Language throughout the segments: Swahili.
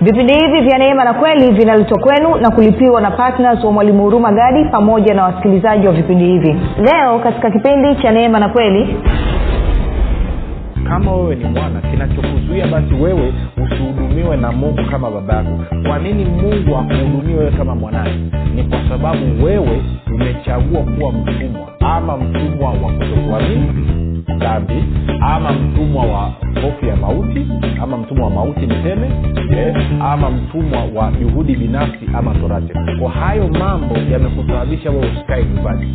vipindi hivi vya neema na kweli vinaletwa kwenu na kulipiwa na ptns wa mwalimu huruma gadi pamoja na wasikilizaji wa vipindi hivi. Leo katika kipindi cha neema na kweli. Kama wewe ni mwana kinachokuzuia basi wewe usihudumiwe na mungu kama baba yako kwa nini mungu akuhudumie wewe kama mwanaye? Ni kwa sababu wewe umechagua kuwa mtumwa ama mtumwa wa kutokuamini dhambi ama mtumwa wa hofu ya mauti ama mtumwa wa mauti niseme eh, ama mtumwa wa juhudi binafsi ama torati. Kwa hayo mambo yamekusababisha wewe usikae nyumbani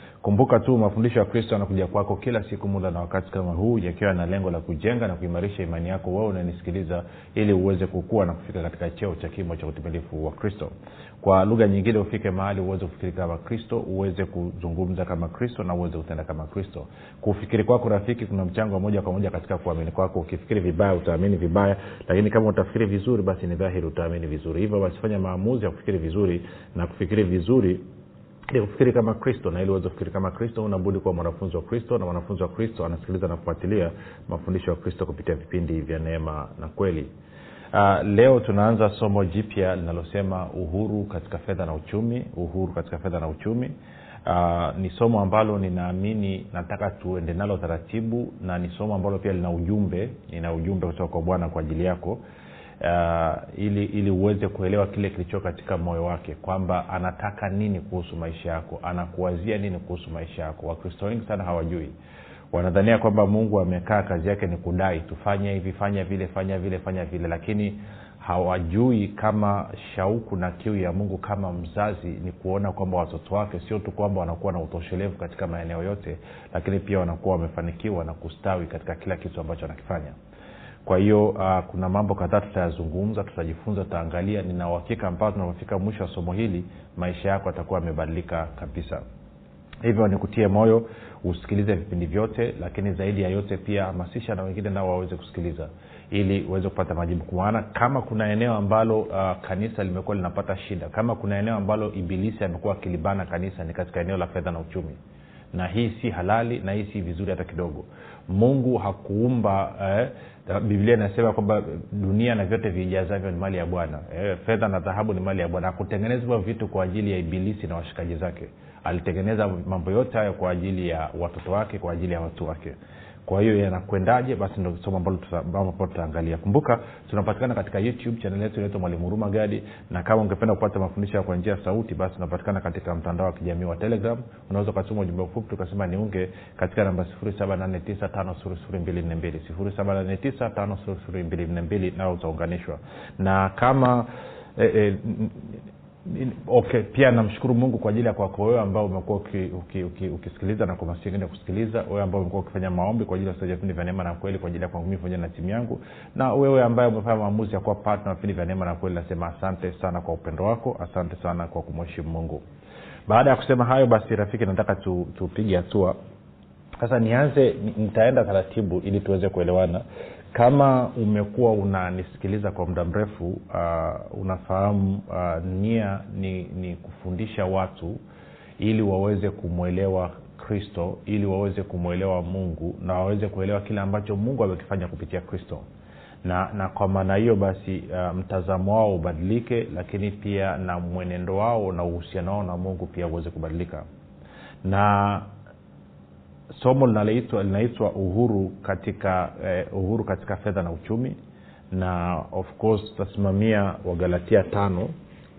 kumbuka tu mafundisho ya kristo yanakuja kwako kila siku muda na wakati kama huu yakiwa na lengo la kujenga na kuimarisha imani yako wewe unanisikiliza ili uweze kukua na kufika katika cheo cha kimo cha utimilifu wa kristo. Kwa lugha nyingine ufike mahali uweze kufikiri kama kristo uweze kuzungumza kama kristo na uweze kutenda kama kristo. Kufikiri kwako rafiki kuna mchango moja kwa moja katika kuamini kwako. Ukifikiri vibaya utaamini vibaya lakini kama utafikiri vizuri basi ni dhahiri utaamini vizuri. Hivyo basi fanya maamuzi ya kufikiri vizuri na kufikiri vizuri ili kufikiri kama kristo na ili uweze kufikiri kama kristo unabudi kuwa mwanafunzi wa kristo na mwanafunzi wa kristo anasikiliza na kufuatilia mafundisho ya kristo kupitia vipindi vya neema na kweli. Uh, leo tunaanza somo jipya linalosema uhuru katika fedha na uchumi uhuru katika fedha na uchumi. Uh, ni somo ambalo ninaamini nataka tuende nalo taratibu na ni somo ambalo pia lina ujumbe nina ujumbe kutoka kwa bwana kwa ajili yako uh, ili ili uweze kuelewa kile kilicho katika moyo wake kwamba anataka nini kuhusu maisha yako anakuwazia nini kuhusu maisha yako. Wakristo wengi sana hawajui. Wanadhania kwamba mungu amekaa kazi yake ni kudai tufanye hivi fanya vile fanya vile fanya vile lakini hawajui kama shauku na kiu ya mungu kama mzazi ni kuona kwamba watoto wake sio tu kwamba wanakuwa na utoshelevu katika maeneo yote lakini pia wanakuwa wamefanikiwa na kustawi katika kila kitu ambacho wanakifanya kwa hiyo uh, kuna mambo kadhaa tutayazungumza tutajifunza tutaangalia. Ninauhakika mpaka tunapofika mwisho wa somo hili maisha yako atakuwa yamebadilika kabisa. Hivyo nikutie moyo usikilize vipindi vyote lakini zaidi ya yote pia hamasisha na wengine nao waweze kusikiliza ili uweze kupata majibu. Maana kama kuna eneo ambalo uh, kanisa limekuwa linapata shida kama kuna eneo ambalo ibilisi amekuwa akilibana kanisa ni katika eneo la fedha na uchumi na hii si halali na hii si vizuri hata kidogo. Mungu hakuumba eh, biblia inasema kwamba dunia na vyote vijazavyo ni mali ya bwana. Eh, fedha na dhahabu ni mali ya bwana. Hakutengeneza hivyo vitu kwa ajili ya ibilisi na washikaji zake. Alitengeneza mambo yote hayo kwa ajili ya watoto wake kwa ajili ya watu wake kwa hiyo yanakwendaje? Basi ndo somo ambalo tutaangalia. Kumbuka tunapatikana katika youtube chanel yetu inaitwa mwalimu huruma gadi na kama ungependa kupata mafundisho kwa njia ya sauti basi tunapatikana katika mtandao wa kijamii wa telegram. Unaweza ukatuma ujumbe mfupi tukasema niunge katika namba 7895242 nao utaunganishwa na kama e, eh, okay pia namshukuru mungu kwa ajili ya kwako wewe ambao umekuwa ukisikiliza uki, uki, uki na kwa wengine kusikiliza wewe ambao umekuwa ukifanya maombi kwa ajili ya vipindi vya neema na kweli kwa ajili ya kwangu mii pamoja na timu yangu na wewe ambaye umefanya maamuzi ya kuwa patna vipindi vya neema na kweli nasema asante sana kwa upendo wako asante sana kwa kumheshimu mungu. Baada ya kusema hayo basi rafiki nataka tupige tu hatua. Sasa nianze nitaenda taratibu ili tuweze kuelewana kama umekuwa unanisikiliza kwa muda mrefu uh, unafahamu uh, nia ni, ni kufundisha watu ili waweze kumwelewa kristo ili waweze kumwelewa mungu na waweze kuelewa kile ambacho mungu amekifanya kupitia kristo. Na na kwa maana hiyo basi uh, mtazamo wao ubadilike lakini pia na mwenendo wao na uhusiano wao na mungu pia uweze kubadilika. Na somo linaitwa uhuru katika eh, uhuru katika fedha na uchumi. Na of course tutasimamia wagalatia tano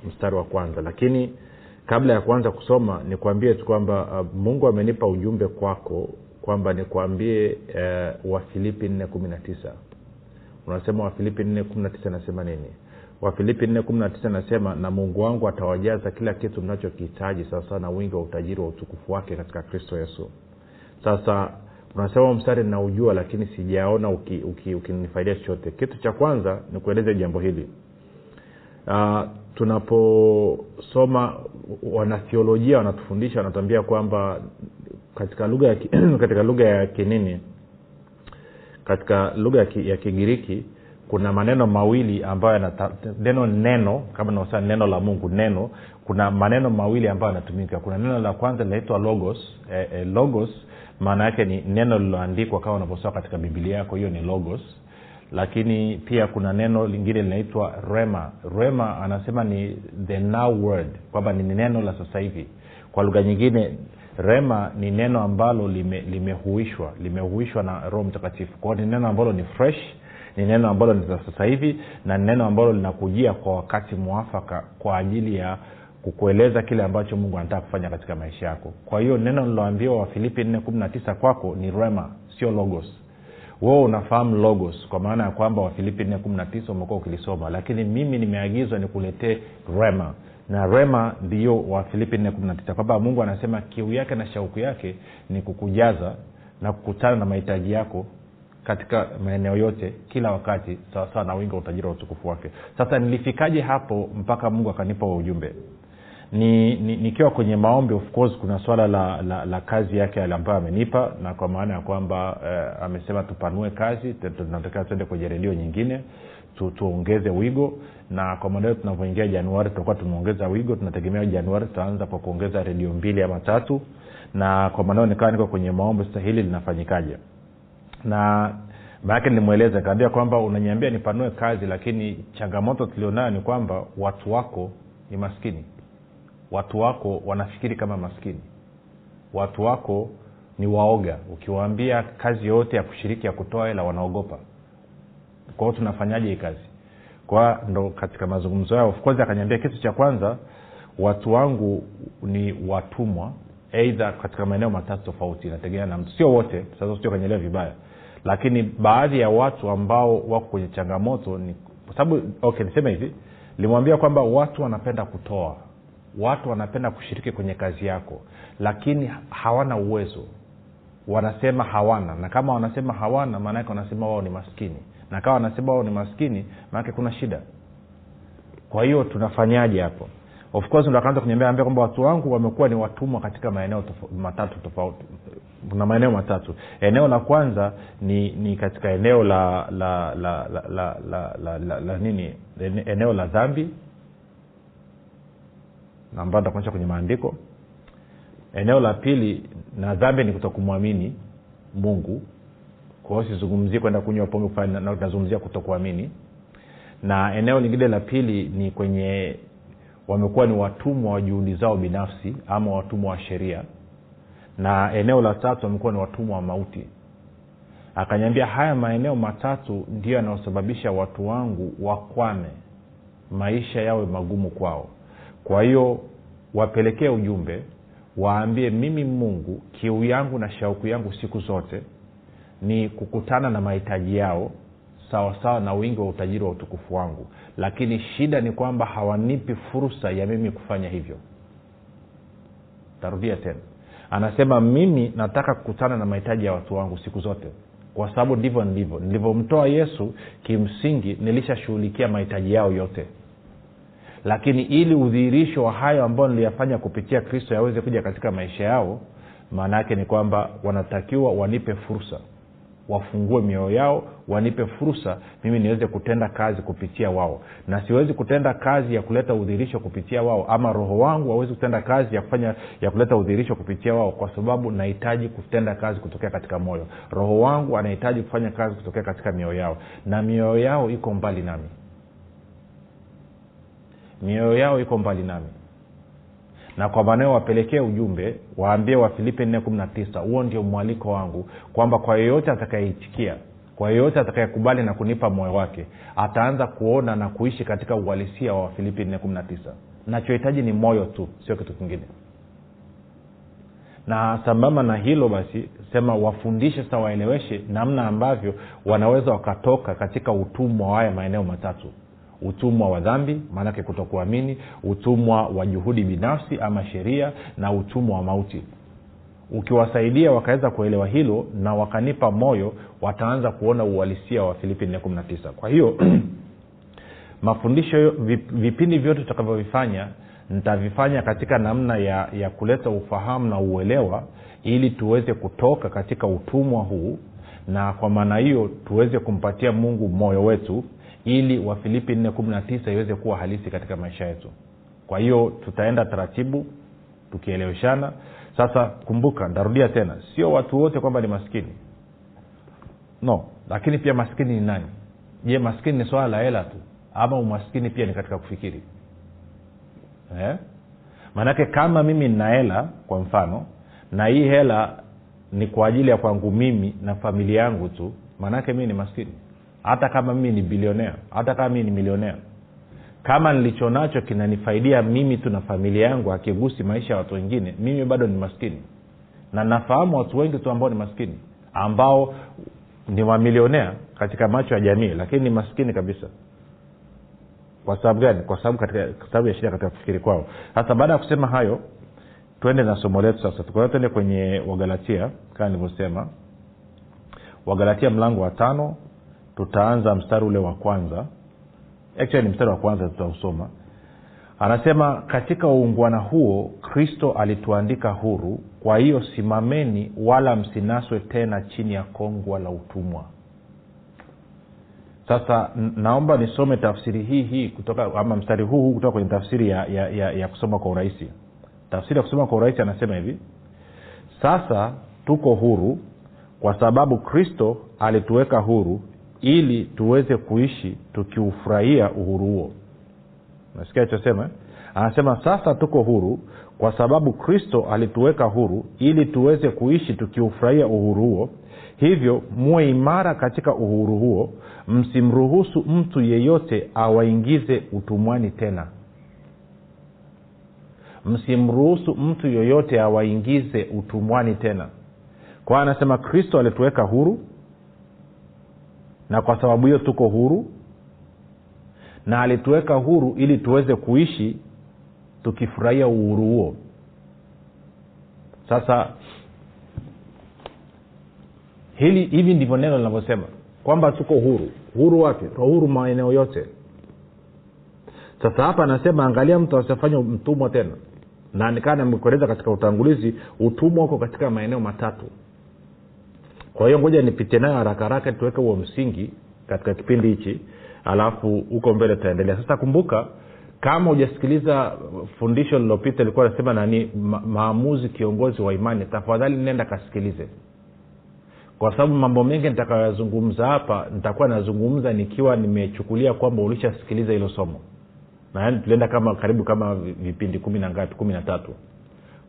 mstari wa kwanza. Lakini kabla ya kuanza kusoma nikuambie tu kwamba uh, mungu amenipa ujumbe kwako kwamba nikuambie uh, wafilipi nne kumi na tisa. Unasema wafilipi nne kumi na tisa nasema nini? Wafilipi nne kumi na tisa nasema na mungu wangu atawajaza kila kitu mnachokihitaji sawasawa na wingi wa utajiri wa utukufu wake katika kristo yesu sasa unasema mstari naujua lakini sijaona ukinifaidia uki, uki chochote. Kitu cha kwanza ni kueleza jambo hili. Uh, tunaposoma wanathiolojia wanatufundisha wanatuambia kwamba katika lugha ya, katika lugha ya kinini katika lugha ya, ki, ya kigiriki kuna maneno mawili ambayo neno neno kama naosema neno la mungu neno kuna maneno mawili ambayo yanatumika. Kuna neno la kwanza linaitwa logos. Eh, eh, logos maana yake ni neno lililoandikwa kama unavyosoma katika bibilia yako hiyo ni logos. Lakini pia kuna neno lingine linaitwa rema rema anasema ni the now word kwamba ni neno la sasa hivi. Kwa lugha nyingine rema ni neno ambalo limehuishwa lime limehuishwa na roho mtakatifu. Kwao ni neno ambalo ni fresh ni neno ambalo ni za sasa hivi na neno ambalo linakujia kwa wakati mwafaka kwa ajili ya kukueleza kile ambacho mungu anataka kufanya katika maisha yako. Kwa hiyo neno liloambiwa wafilipi 4 kwako ni rema sio logos. Wewe unafahamu logos kwa maana ya kwamba wafilipi 4 umekuwa ukilisoma lakini mimi nimeagizwa nikuletee rema. Na rema ndiyo wafilipi 4 kwamba mungu anasema kiu yake na shauku yake ni kukujaza na kukutana na mahitaji yako katika maeneo yote kila wakati sawasawa na wingi wa utajiri wa utukufu wake. Sasa nilifikaje hapo mpaka mungu akanipa wa ujumbe ni, ni nikiwa kwenye maombi of course kuna swala la, la, la kazi yake ambayo amenipa na kwa maana ya kwamba eh, amesema tupanue kazi tunatakiwa tuende kwenye redio nyingine tu, tuongeze wigo na kwa maneo tunavyoingia januari tutakuwa tumeongeza wigo tunategemea januari tutaanza kwa kuongeza redio mbili ama tatu na kwa maneo nikawa niko kwenye maombi sasa hili linafanyikaje? Na maanake nilimweleza kaambia kwamba unaniambia nipanue kazi lakini changamoto tulionayo ni kwamba watu wako ni maskini watu wako wanafikiri kama maskini. Watu wako ni waoga. Ukiwaambia kazi yoyote ya kushiriki ya kutoa hela wanaogopa. Kwao tunafanyaje hii kazi? Kwa ndo katika mazungumzo yao of course kitu cha kwanza watu wangu ni watumwa eidha katika maeneo matatu tofauti inategemea na mtu. Sio wote sasa sio kanyelewa vibaya. Lakini baadhi ya watu ambao wako kwenye changamoto ni sababu okay niseme hivi limwambia kwamba watu wanapenda kutoa watu wanapenda kushiriki kwenye kazi yako lakini hawana uwezo wanasema hawana na kama wanasema hawana maanake wanasema wao ni maskini na kama wanasema wao ni maskini maanake kuna shida kwa hiyo tunafanyaje hapo of course ndo akaanza kwamba watu wangu wamekuwa ni watumwa katika maeneo tof- matatu tofauti kuna maeneo matatu eneo la kwanza ni ni katika eneo la la la la la, la, la, la, la nini eneo la dhambi ambayo nitakuonyesha kwenye maandiko. Eneo la pili na dhambi ni kutokumwamini mungu. Kwa hiyo sizungumzie kwenda kunywa pombe nazungumzia kutokuamini. Na eneo lingine la pili ni kwenye wamekuwa ni watumwa wa juhudi zao binafsi ama watumwa wa sheria. Na eneo la tatu wamekuwa ni watumwa wa mauti. Akanyambia haya maeneo matatu ndiyo yanayosababisha watu wangu wakwame maisha yawe magumu kwao kwa hiyo wapelekee ujumbe waambie mimi mungu kiu yangu na shauku yangu siku zote ni kukutana na mahitaji yao sawasawa na wingi wa utajiri wa utukufu wangu. Lakini shida ni kwamba hawanipi fursa ya mimi kufanya hivyo. Tarudia tena. Anasema mimi nataka kukutana na mahitaji ya watu wangu siku zote. Kwa sababu ndivyo nilivyo nilivyomtoa yesu kimsingi nilishashughulikia mahitaji yao yote lakini ili udhihirisho wa hayo ambayo niliyafanya kupitia kristo yaweze kuja katika maisha yao maana yake ni kwamba wanatakiwa wanipe fursa. Wafungue mioyo yao wanipe fursa mimi niweze kutenda kazi kupitia wao. Na siwezi kutenda kazi ya kuleta udhirisho kupitia wao ama roho wangu hawezi kutenda kazi ya kufanya ya kuleta udhirisho kupitia wao kwa sababu nahitaji kutenda kazi kutokea katika moyo. Roho wangu anahitaji kufanya kazi kutokea katika mioyo yao. Na mioyo yao iko mbali nami mioyo yao iko mbali nami. Na kwa maanao wapelekee ujumbe waambie wafilipi nne kumi na tisa huo ndio mwaliko wangu kwamba kwa yeyote atakayeitikia kwa yeyote atakayekubali na kunipa moyo wake ataanza kuona na kuishi katika uhalisia wa wafilipi nne kumi na tisa. Nachohitaji ni moyo tu sio kitu kingine. Na sambamba na hilo basi sema wafundishe sa waeleweshe namna ambavyo wanaweza wakatoka katika utumwa wa haya maeneo matatu utumwa wa dhambi maanake kutokuamini utumwa wa juhudi binafsi ama sheria na utumwa wa mauti. Ukiwasaidia wakaweza kuelewa hilo na wakanipa moyo wataanza kuona uhalisia wa filipi 19 kwa hiyo mafundisho vipindi vyote tutakavyovifanya nitavifanya katika namna ya, ya kuleta ufahamu na uelewa ili tuweze kutoka katika utumwa huu na kwa maana hiyo tuweze kumpatia mungu moyo wetu ili wafilipi 419 iweze kuwa halisi katika maisha yetu. Kwa hiyo tutaenda taratibu tukieleweshana sasa kumbuka ntarudia tena sio watu wote kwamba ni maskini. No lakini pia maskini ni nani? Je maskini ni swala la hela tu ama umaskini pia ni katika kufikiri? Eh? maanake kama mimi nina hela kwa mfano na hii hela ni kwa ajili ya kwangu mimi na familia yangu tu maanake mii ni maskini hata kama mimi ni bilionea hata kama mimi ni milionea kama nilichonacho kinanifaidia mimi tu na familia yangu akigusi maisha ya watu wengine mimi bado ni maskini. Na nafahamu watu wengi tu ambao ni maskini ambao ni mamilionea katika macho ya jamii lakini ni maskini kabisa. Kwa sababu gani? Kwa sababu sababu ya shida katika kufikiri kwao. Sasa baada ya kusema hayo twende na somo letu sasa. Tukaa tuende kwenye wagalatia kama nilivyosema. Wagalatia mlango wa tano tutaanza mstari ule wa kwanza. Actually mstari wa kwanza tutausoma. Anasema katika uungwana huo kristo alituandika huru. Kwa hiyo simameni wala msinaswe tena chini ya kongwa la utumwa. Sasa naomba nisome tafsiri hii hii kutoka ama mstari huu huu kutoka kwenye tafsiri ya, ya, ya, ya kusoma kwa urahisi. Tafsiri ya kusoma kwa urahisi anasema hivi sasa tuko huru kwa sababu kristo alituweka huru ili tuweze kuishi tukiufurahia uhuru huo. Nasikia alichosema anasema sasa tuko huru kwa sababu kristo alituweka huru ili tuweze kuishi tukiufurahia uhuru huo. Hivyo muwe imara katika uhuru huo msimruhusu mtu yeyote awaingize utumwani tena. Msimruhusu mtu yoyote awaingize utumwani tena. Kwa anasema kristo alituweka huru na kwa sababu hiyo tuko huru. Na alituweka huru ili tuweze kuishi tukifurahia uhuru huo. Sasa hili hivi ndivyo neno linavyosema kwamba tuko huru. Huru wapi? Huru maeneo yote. Sasa hapa anasema angalia mtu asifanye mtumwa tena. Na nikaa nimekueleza katika utangulizi utumwa uko katika maeneo matatu kwa hiyo ngoja nipite nayo haraka haraka tuweke huo msingi katika kipindi hichi alafu huko mbele tutaendelea. Sasa kumbuka kama hujasikiliza fundisho lililopita ilikuwa nasema nani ma- maamuzi kiongozi wa imani tafadhali nenda kasikilize. Kwa sababu mambo mengi nitakayoyazungumza hapa nitakuwa nazungumza nikiwa nimechukulia kwamba ulishasikiliza hilo somo. Na tulienda kama karibu kama vipindi kumi na ngapi kumi na tatu.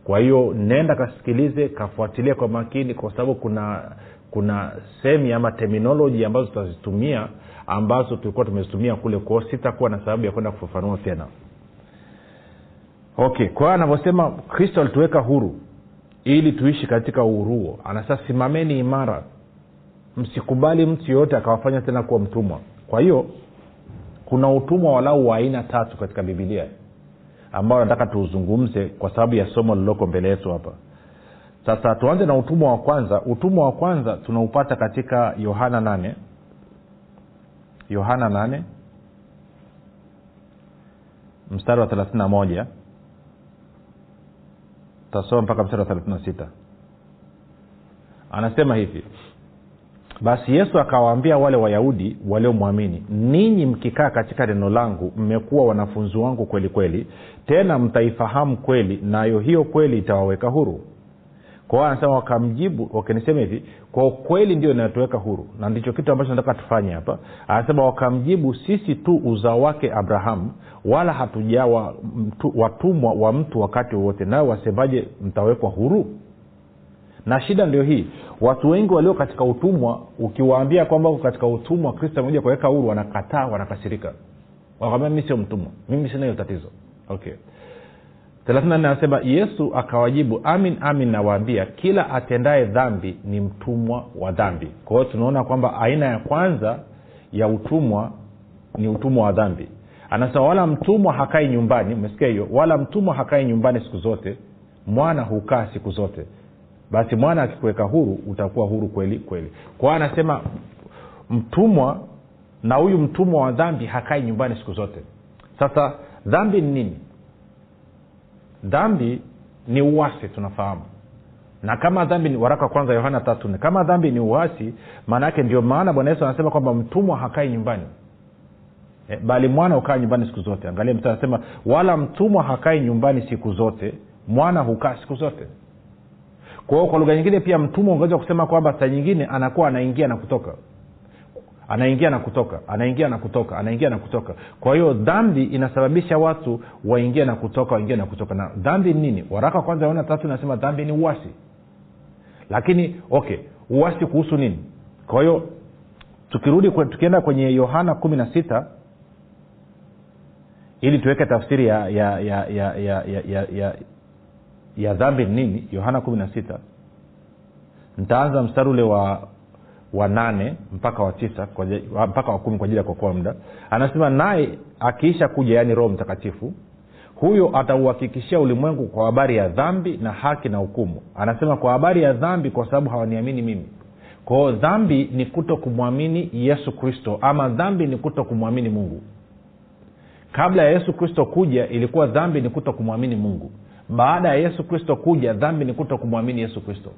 Kwa hiyo nenda kasikilize kafuatilia kwa makini kwa sababu kuna kuna semi ama terminoloji ambazo tutazitumia ambazo tulikuwa tumezitumia kule. Kwao sitakuwa na sababu ya kwenda kufafanua tena. Okay kwa hiyo anavyosema kristo alituweka huru ili tuishi katika uhuruo anasema simameni imara. Msikubali mtu yoyote akawafanya tena kuwa mtumwa. Kwa hiyo kuna utumwa walau wa aina tatu katika bibilia ambao nataka tuuzungumze kwa sababu ya somo lililoko mbele yetu hapa sasa tuanze na utumwa wa kwanza. Utumwa wa kwanza tunaupata katika yohana nane. Yohana nane. Mstari wa 31 tasoma mpaka mstari wa 36 anasema hivi basi yesu akawaambia wale wayahudi waliomwamini ninyi mkikaa katika neno langu mmekuwa wanafunzi wangu kweli kweli tena mtaifahamu kweli nayo hiyo kweli itawaweka huru kwa anasema wakamjibu wakinisema hivi kwa ukweli ndio inatuweka huru. Na ndicho kitu ambacho nataka tufanye hapa. Anasema wakamjibu sisi tu uzao wake abrahamu wala hatujawa watumwa wa mtu wakati wowote. Nayo wasemaje mtawekwa huru? Na shida ndio hii watu wengi walio katika utumwa ukiwaambia kwamba uko katika utumwa kristo amekuja kuweka huru wanakataa wanakasirika. Wakaambia mimi sio mtumwa mimi sina hiyo tatizo. Okay 34 anasema yesu akawajibu amin amin nawaambia kila atendaye dhambi ni mtumwa wa dhambi. Kwa hiyo tunaona kwamba aina ya kwanza ya utumwa ni utumwa wa dhambi. Anasema wala mtumwa hakai nyumbani. Umesikia hiyo? Wala mtumwa hakai nyumbani siku zote mwana hukaa siku zote. Basi mwana akikuweka huru utakuwa huru kweli kweli. Kwa hiyo anasema mtumwa na huyu mtumwa wa dhambi hakai nyumbani siku zote. Sasa dhambi ni nini dhambi ni uwasi tunafahamu. Na kama dhambi ni waraka wa kwanza yohana tatu ni kama dhambi ni uwasi maana yake ndio maana bwana yesu anasema kwamba mtumwa hakai nyumbani. E, bali mwana hukaa nyumbani siku zote. Angalia mtu anasema wala mtumwa hakai nyumbani siku zote mwana hukaa siku zote. Kwa hiyo kwa lugha nyingine pia mtumwa ungeweza kusema kwamba saa nyingine anakuwa anaingia na kutoka anaingia na kutoka anaingia na kutoka anaingia na kutoka. Kwa hiyo dhambi inasababisha watu waingie na kutoka waingie na kutoka. Na dhambi ni nini? Waraka wa kwanza ona tatu inasema dhambi ni uwasi lakini okay uwasi kuhusu nini? Kwa hiyo tukirudi tukienda kwenye yohana kumi na sita ili tuweke tafsiri ya ya ya ya ya ya, ya, ya, ya dhambi ni nini? Yohana kumi na sita. Ntaanza mstari ule wa wa nane mpaka wa tisa mpaka wa kumi kwa ajili ya kuokoa muda. Anasema naye akiisha kuja yaani roho mtakatifu huyo atauhakikishia ulimwengu kwa habari ya dhambi na haki na hukumu. Anasema kwa habari ya dhambi kwa sababu hawaniamini mimi. Kwao dhambi ni kuto kumwamini yesu kristo ama dhambi ni kuto kumwamini mungu. Kabla ya yesu kristo kuja ilikuwa dhambi ni kuto kumwamini mungu. Baada ya yesu kristo kuja dhambi ni kuto kumwamini yesu kristo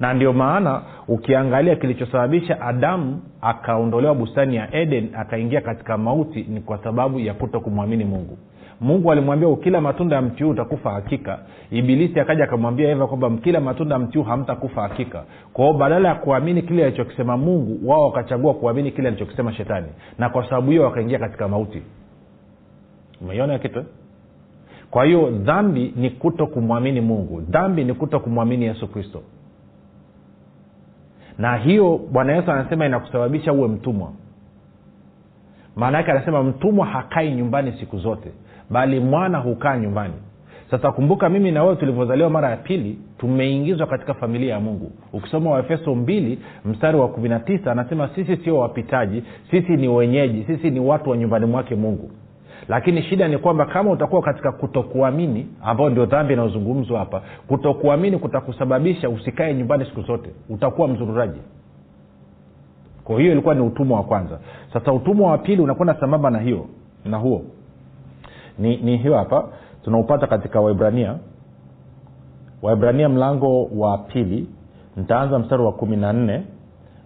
na ndio maana ukiangalia kilichosababisha adamu akaondolewa bustani ya eden akaingia katika mauti ni kwa sababu ya kuto kumwamini mungu. Mungu alimwambia ukila matunda ya mti huu utakufa hakika. Ibilisi akaja akamwambia eva kwamba mkila matunda ya mti huu hamtakufa hakika. Kwao badala ya kuamini kile alichokisema mungu wao wakachagua kuamini kile alichokisema shetani. Na kwa sababu hiyo wakaingia katika mauti. Umeiona kitu? Kwa hiyo dhambi ni kuto kumwamini mungu. Dhambi ni kuto kumwamini yesu kristo na hiyo bwana yesu anasema inakusababisha uwe mtumwa. Maana yake anasema mtumwa hakai nyumbani siku zote bali mwana hukaa nyumbani. Sasa kumbuka mimi na wewe tulivyozaliwa mara ya pili tumeingizwa katika familia ya mungu. Ukisoma waefeso mbili mstari wa kumi na tisa anasema sisi sio wapitaji sisi ni wenyeji sisi ni watu wa nyumbani mwake mungu lakini shida ni kwamba kama utakuwa katika kutokuamini ambao ndio dhambi inayozungumzwa hapa kutokuamini kutakusababisha usikae nyumbani siku zote utakuwa mzururaji. Kwa hiyo ilikuwa ni utumwa wa kwanza. Sasa utumwa wa pili unakwenda sambamba na hiyo na huo. Ni, ni hiyo hapa tunaupata katika waibrania waibrania mlango wa pili nitaanza mstari wa kumi na nne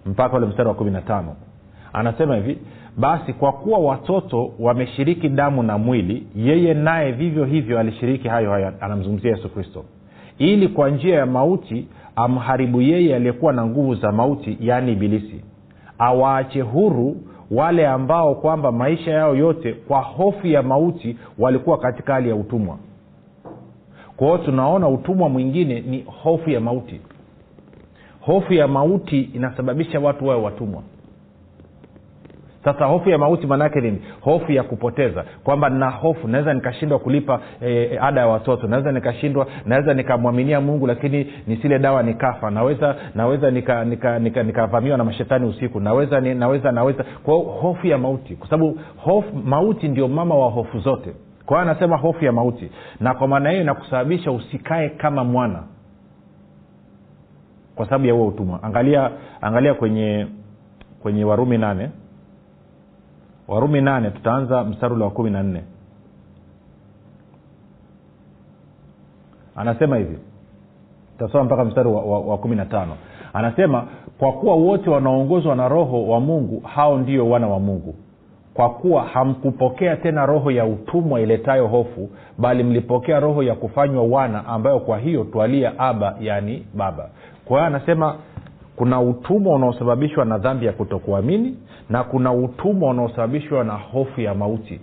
mpaka ule mstari wa kumi na tano. Anasema hivi basi kwa kuwa watoto wameshiriki damu na mwili yeye naye vivyo hivyo alishiriki hayo hayo anamzungumzia yesu kristo. Ili kwa njia ya mauti amharibu yeye aliyekuwa na nguvu za mauti yaani ibilisi. Awaache huru wale ambao kwamba maisha yao yote kwa hofu ya mauti walikuwa katika hali ya utumwa. Kwa tunaona utumwa mwingine ni hofu ya mauti. Hofu ya mauti inasababisha watu wawe watumwa sasa hofu ya mauti maanaake nini? Hofu ya kupoteza. Kwamba na hofu naweza nikashindwa kulipa e, ada ya watoto naweza nikashindwa naweza nikamwaminia mungu lakini nisile dawa nikafa. Naweza naweza nikavamiwa nika, nika, nika, nika na mashetani usiku. Naweza ni, naweza naweza. Kwao hofu ya mauti. Kwa sababu hofu mauti ndio mama wa hofu zote. Kwa hiyo anasema hofu ya mauti. Na kwa maana hiyo inakusababisha usikae kama mwana. Kwa sababu ya huo utumwa. Angalia angalia kwenye kwenye warumi nane warumi nane tutaanza mstari ule wa kumi na nne. Anasema hivi tasoma mpaka mstari wa, wa, wa kumi na tano. Anasema kwa kuwa wote wanaongozwa na roho wa mungu hao ndio wana wa mungu. Kwa kuwa hamkupokea tena roho ya utumwa iletayo hofu bali mlipokea roho ya kufanywa wana ambayo kwa hiyo twalia aba yaani baba. Kwa hiyo anasema kuna utumwa unaosababishwa na dhambi ya kutokuamini na kuna utumwa unaosababishwa na hofu ya mauti.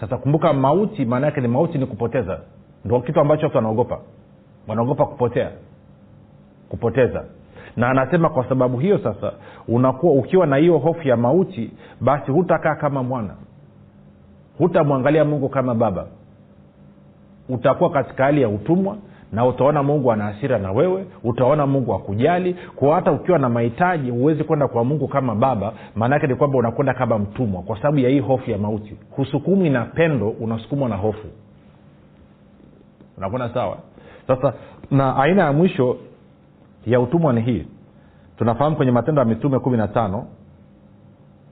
Sasa kumbuka mauti maana yake ni mauti ni kupoteza. Ndo kitu ambacho watu wanaogopa. Wanaogopa kupotea. Kupoteza. Na anasema kwa sababu hiyo sasa unakuwa ukiwa na hiyo hofu ya mauti basi hutakaa kama mwana. Hutamwangalia mungu kama baba. Utakuwa katika hali ya utumwa na utaona mungu ana hasira na wewe utaona mungu akujali kwa hata ukiwa na mahitaji huwezi kwenda kwa mungu kama baba. Maanaake ni kwamba unakwenda kama mtumwa kwa sababu ya hii hofu ya mauti. Husukumwi na pendo unasukumwa na hofu. Unakwenda sawa? Sasa na aina ya mwisho ya utumwa ni hii. Tunafahamu kwenye matendo ya mitume kumi na tano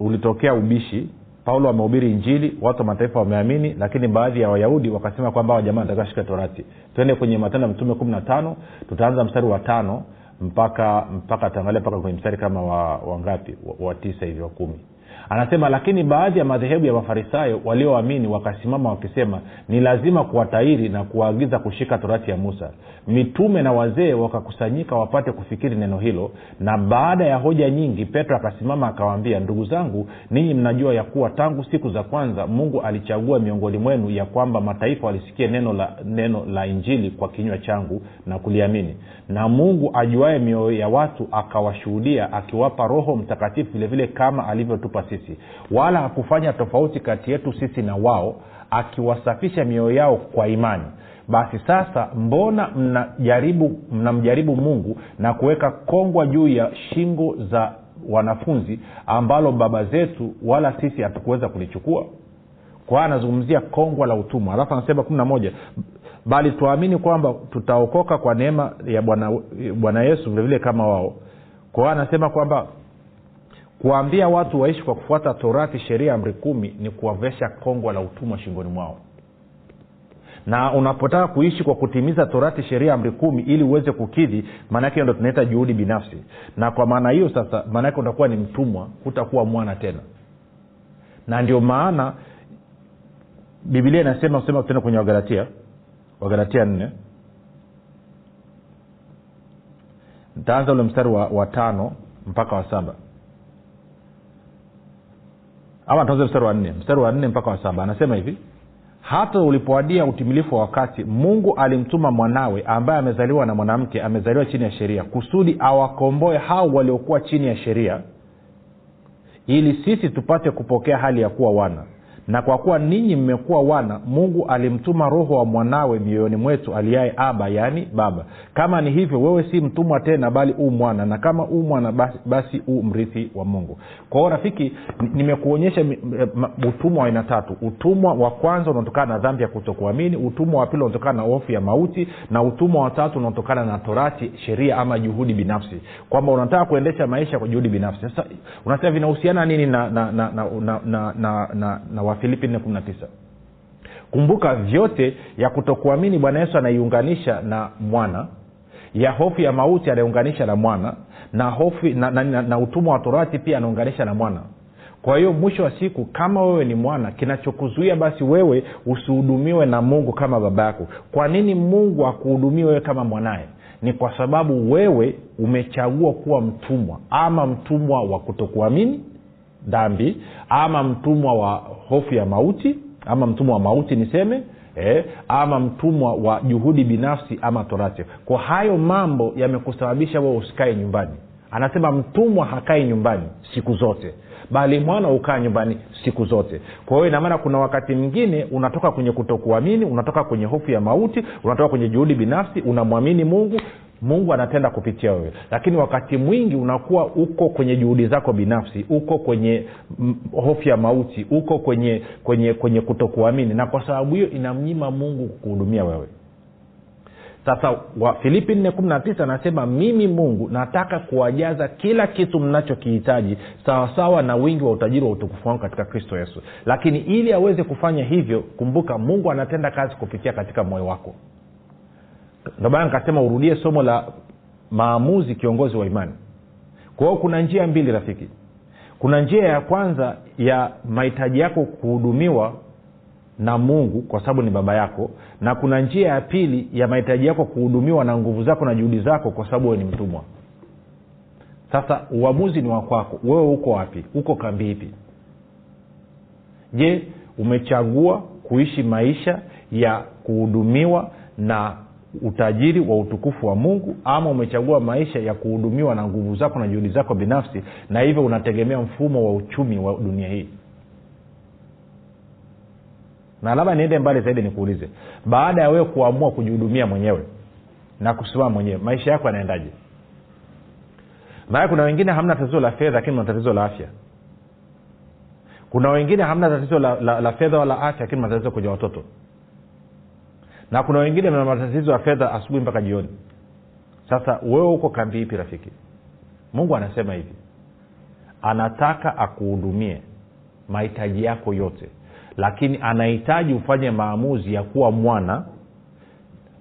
ulitokea ubishi paulo amehubiri injili watu wa mataifa wameamini lakini baadhi ya wayahudi wakasema kwamba hawa jamaa nataka shika torati. Twende kwenye matendo ya mtume kumi na tano tutaanza mstari wa tano mpaka mpaka tangalia mpaka kwenye mstari kama wa wangapi wa, wa tisa hivi wa kumi anasema lakini baadhi ya madhehebu ya mafarisayo walioamini wakasimama wakisema ni lazima kuwatairi na kuwaagiza kushika torati ya musa. Mitume na wazee wakakusanyika wapate kufikiri neno hilo na baada ya hoja nyingi petro akasimama akawaambia ndugu zangu ninyi mnajua ya kuwa tangu siku za kwanza mungu alichagua miongoni mwenu ya kwamba mataifa walisikie neno la, neno la injili kwa kinywa changu na kuliamini. Na mungu ajuaye mioyo ya watu akawashuhudia akiwapa roho mtakatifu vilevile kama alivyotupa sisi wala hakufanya tofauti kati yetu sisi na wao akiwasafisha mioyo yao kwa imani. Basi sasa mbona mnajaribu mnamjaribu mungu na kuweka kongwa juu ya shingo za wanafunzi ambalo baba zetu wala sisi hatukuweza kulichukua? Kwa anazungumzia kongwa la utumwa. Alafu anasema kumi na moja bali tuamini kwamba tutaokoka kwa neema ya bwana yesu vilevile kama wao. Kwa anasema kwamba kuwaambia watu waishi kwa kufuata torati sheria amri kumi ni kuwavesha kongwa la utumwa shingoni mwao. Na unapotaka kuishi kwa kutimiza torati sheria amri kumi ili uweze kukidhi maanaake ndo tunaita juhudi binafsi. Na kwa maana hiyo sasa maanaake utakuwa ni mtumwa hutakuwa mwana tena. Na ndio maana bibilia inasema sema tena kwenye wagalatia wagalatia nne. Ntaanza ule mstari wa, wa tano mpaka wa saba ama tuanze mstari wa nne. Mstari wa nne mpaka wa saba. Anasema hivi hata ulipowadia utimilifu wa wakati mungu alimtuma mwanawe ambaye amezaliwa na mwanamke amezaliwa chini ya sheria kusudi awakomboe hao waliokuwa chini ya sheria ili sisi tupate kupokea hali ya kuwa wana na kwa kuwa ninyi mmekuwa wana mungu alimtuma roho wa mwanawe mioyoni mwetu aliaye aba yaani baba. Kama ni hivyo wewe si mtumwa tena bali u mwana. Na kama u mwana basi, basi u mrithi wa mungu. Kwa hiyo rafiki nimekuonyesha utumwa wa aina tatu. Utumwa wa kwanza unaotokana na dhambi ya kutokuamini utumwa wa pili unaotokana na hofu ya mauti na utumwa wa tatu unaotokana na torati sheria ama juhudi binafsi. Kwamba unataka kuendesha maisha kwa juhudi binafsi. Sasa unasema vinahusiana nini na na na na, na, na, na, na, na wafilipi 19 kumbuka vyote ya kutokuamini bwana yesu anaiunganisha na mwana ya hofu ya mauti anaunganisha na mwana na hofu na, na, na, na utumwa wa torati pia anaunganisha na mwana. Kwa hiyo mwisho wa siku kama wewe ni mwana kinachokuzuia basi wewe usihudumiwe na mungu kama baba yako. Kwa nini mungu akuhudumie wewe kama mwanaye? Ni kwa sababu wewe umechagua kuwa mtumwa ama mtumwa wa kutokuamini dhambi ama mtumwa wa hofu ya mauti ama mtumwa wa mauti niseme eh, ama mtumwa wa juhudi binafsi ama torati. Kwa hayo mambo yamekusababisha wewe usikae nyumbani. Anasema mtumwa hakai nyumbani siku zote bali mwana hukaa nyumbani siku zote. Kwa hiyo inamaana kuna wakati mwingine unatoka kwenye kutokuamini unatoka kwenye hofu ya mauti unatoka kwenye juhudi binafsi unamwamini mungu mungu anatenda kupitia wewe. Lakini wakati mwingi unakuwa uko kwenye juhudi zako binafsi uko kwenye hofu ya mauti uko kwenye kwenye kwenye kutokuamini. Na kwa sababu hiyo inamnyima mungu kukuhudumia wewe. Sasa wa filipi 419 anasema mimi mungu nataka kuwajaza kila kitu mnachokihitaji sawasawa na wingi wa utajiri wa utukufu wangu katika kristo yesu. Lakini ili aweze kufanya hivyo kumbuka mungu anatenda kazi kupitia katika moyo wako ndio maana nikasema urudie somo la maamuzi kiongozi wa imani. Kwa hiyo kuna njia mbili rafiki. Kuna njia ya kwanza ya mahitaji yako kuhudumiwa na mungu kwa sababu ni baba yako na kuna njia ya pili ya mahitaji yako kuhudumiwa na nguvu zako na juhudi zako kwa sababu wewe ni mtumwa. Sasa uamuzi ni wakwako wewe uko wapi? Uko kambi ipi? Je umechagua kuishi maisha ya kuhudumiwa na utajiri wa utukufu wa mungu ama umechagua maisha ya kuhudumiwa na nguvu zako na juhudi zako binafsi na hivyo unategemea mfumo wa uchumi wa dunia hii. Na labda niende mbali zaidi nikuulize baada ya wewe kuamua kujihudumia mwenyewe na kusimama mwenyewe maisha yako yanaendaje? Maana kuna wengine hamna tatizo la fedha lakini mna tatizo la afya. Kuna wengine hamna tatizo la, la, la fedha wala afya lakini matatizo kwenye watoto na kuna wengine mna matatizo ya fedha asubuhi mpaka jioni. Sasa wewe huko kambi ipi rafiki? Mungu anasema hivi. Anataka akuhudumie mahitaji yako yote lakini anahitaji ufanye maamuzi ya kuwa mwana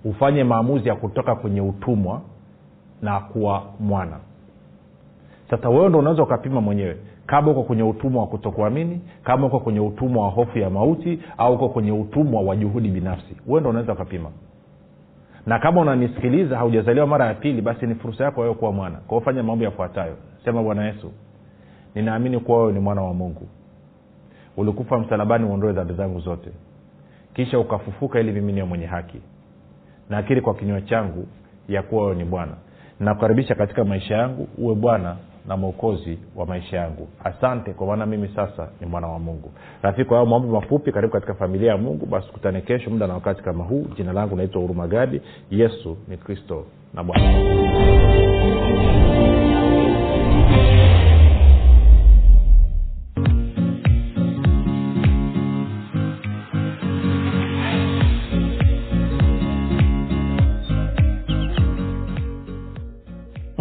ufanye maamuzi ya kutoka kwenye utumwa na kuwa mwana. Sasa wewe ndo unaweza ukapima mwenyewe kama uko kwenye utumwa wa kutokuamini kama uko kwenye utumwa wa hofu ya mauti au uko kwenye utumwa wa juhudi binafsi huwe ndo unaweza ukapima. Na kama unanisikiliza haujazaliwa mara ya pili basi ni fursa yako wewe kuwa mwana. Kwao fanya mambo yafuatayo. Sema bwana yesu ninaamini kuwa wewe ni mwana wa mungu. Ulikufa msalabani uondoe dhambi zangu zote. Kisha ukafufuka ili mimi niwe mwenye haki. Naakiri kwa kinywa changu ya kuwa wewe ni bwana. Nakukaribisha katika maisha yangu uwe bwana na mwokozi wa maisha yangu. Asante kwa maana mimi sasa ni mwana wa mungu. Rafiki hayo maombi mafupi karibu katika familia ya mungu. Basi kutane kesho muda na wakati kama huu. Jina langu naitwa huruma gadi. Yesu ni kristo na bwana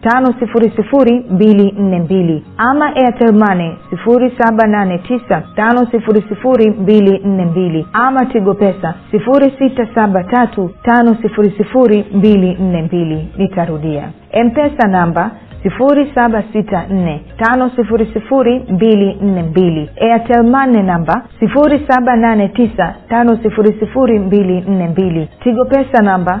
tano sifuri sifuri mbili nne mbili. Ama airtelmane sifuri saba nane tisa tano sifuri sifuri mbili nne mbili. Ama tigo pesa sifuri sita saba tatu tano sifuri sifuri mbili nne mbili. Nitarudia. Mpesa namba sifuri saba sita nne tano sifuri sifuri mbili nne mbili. Atelmane namba sifuri saba nane tisa tano sifuri sifuri mbili nne mbili. Tigo pesa namba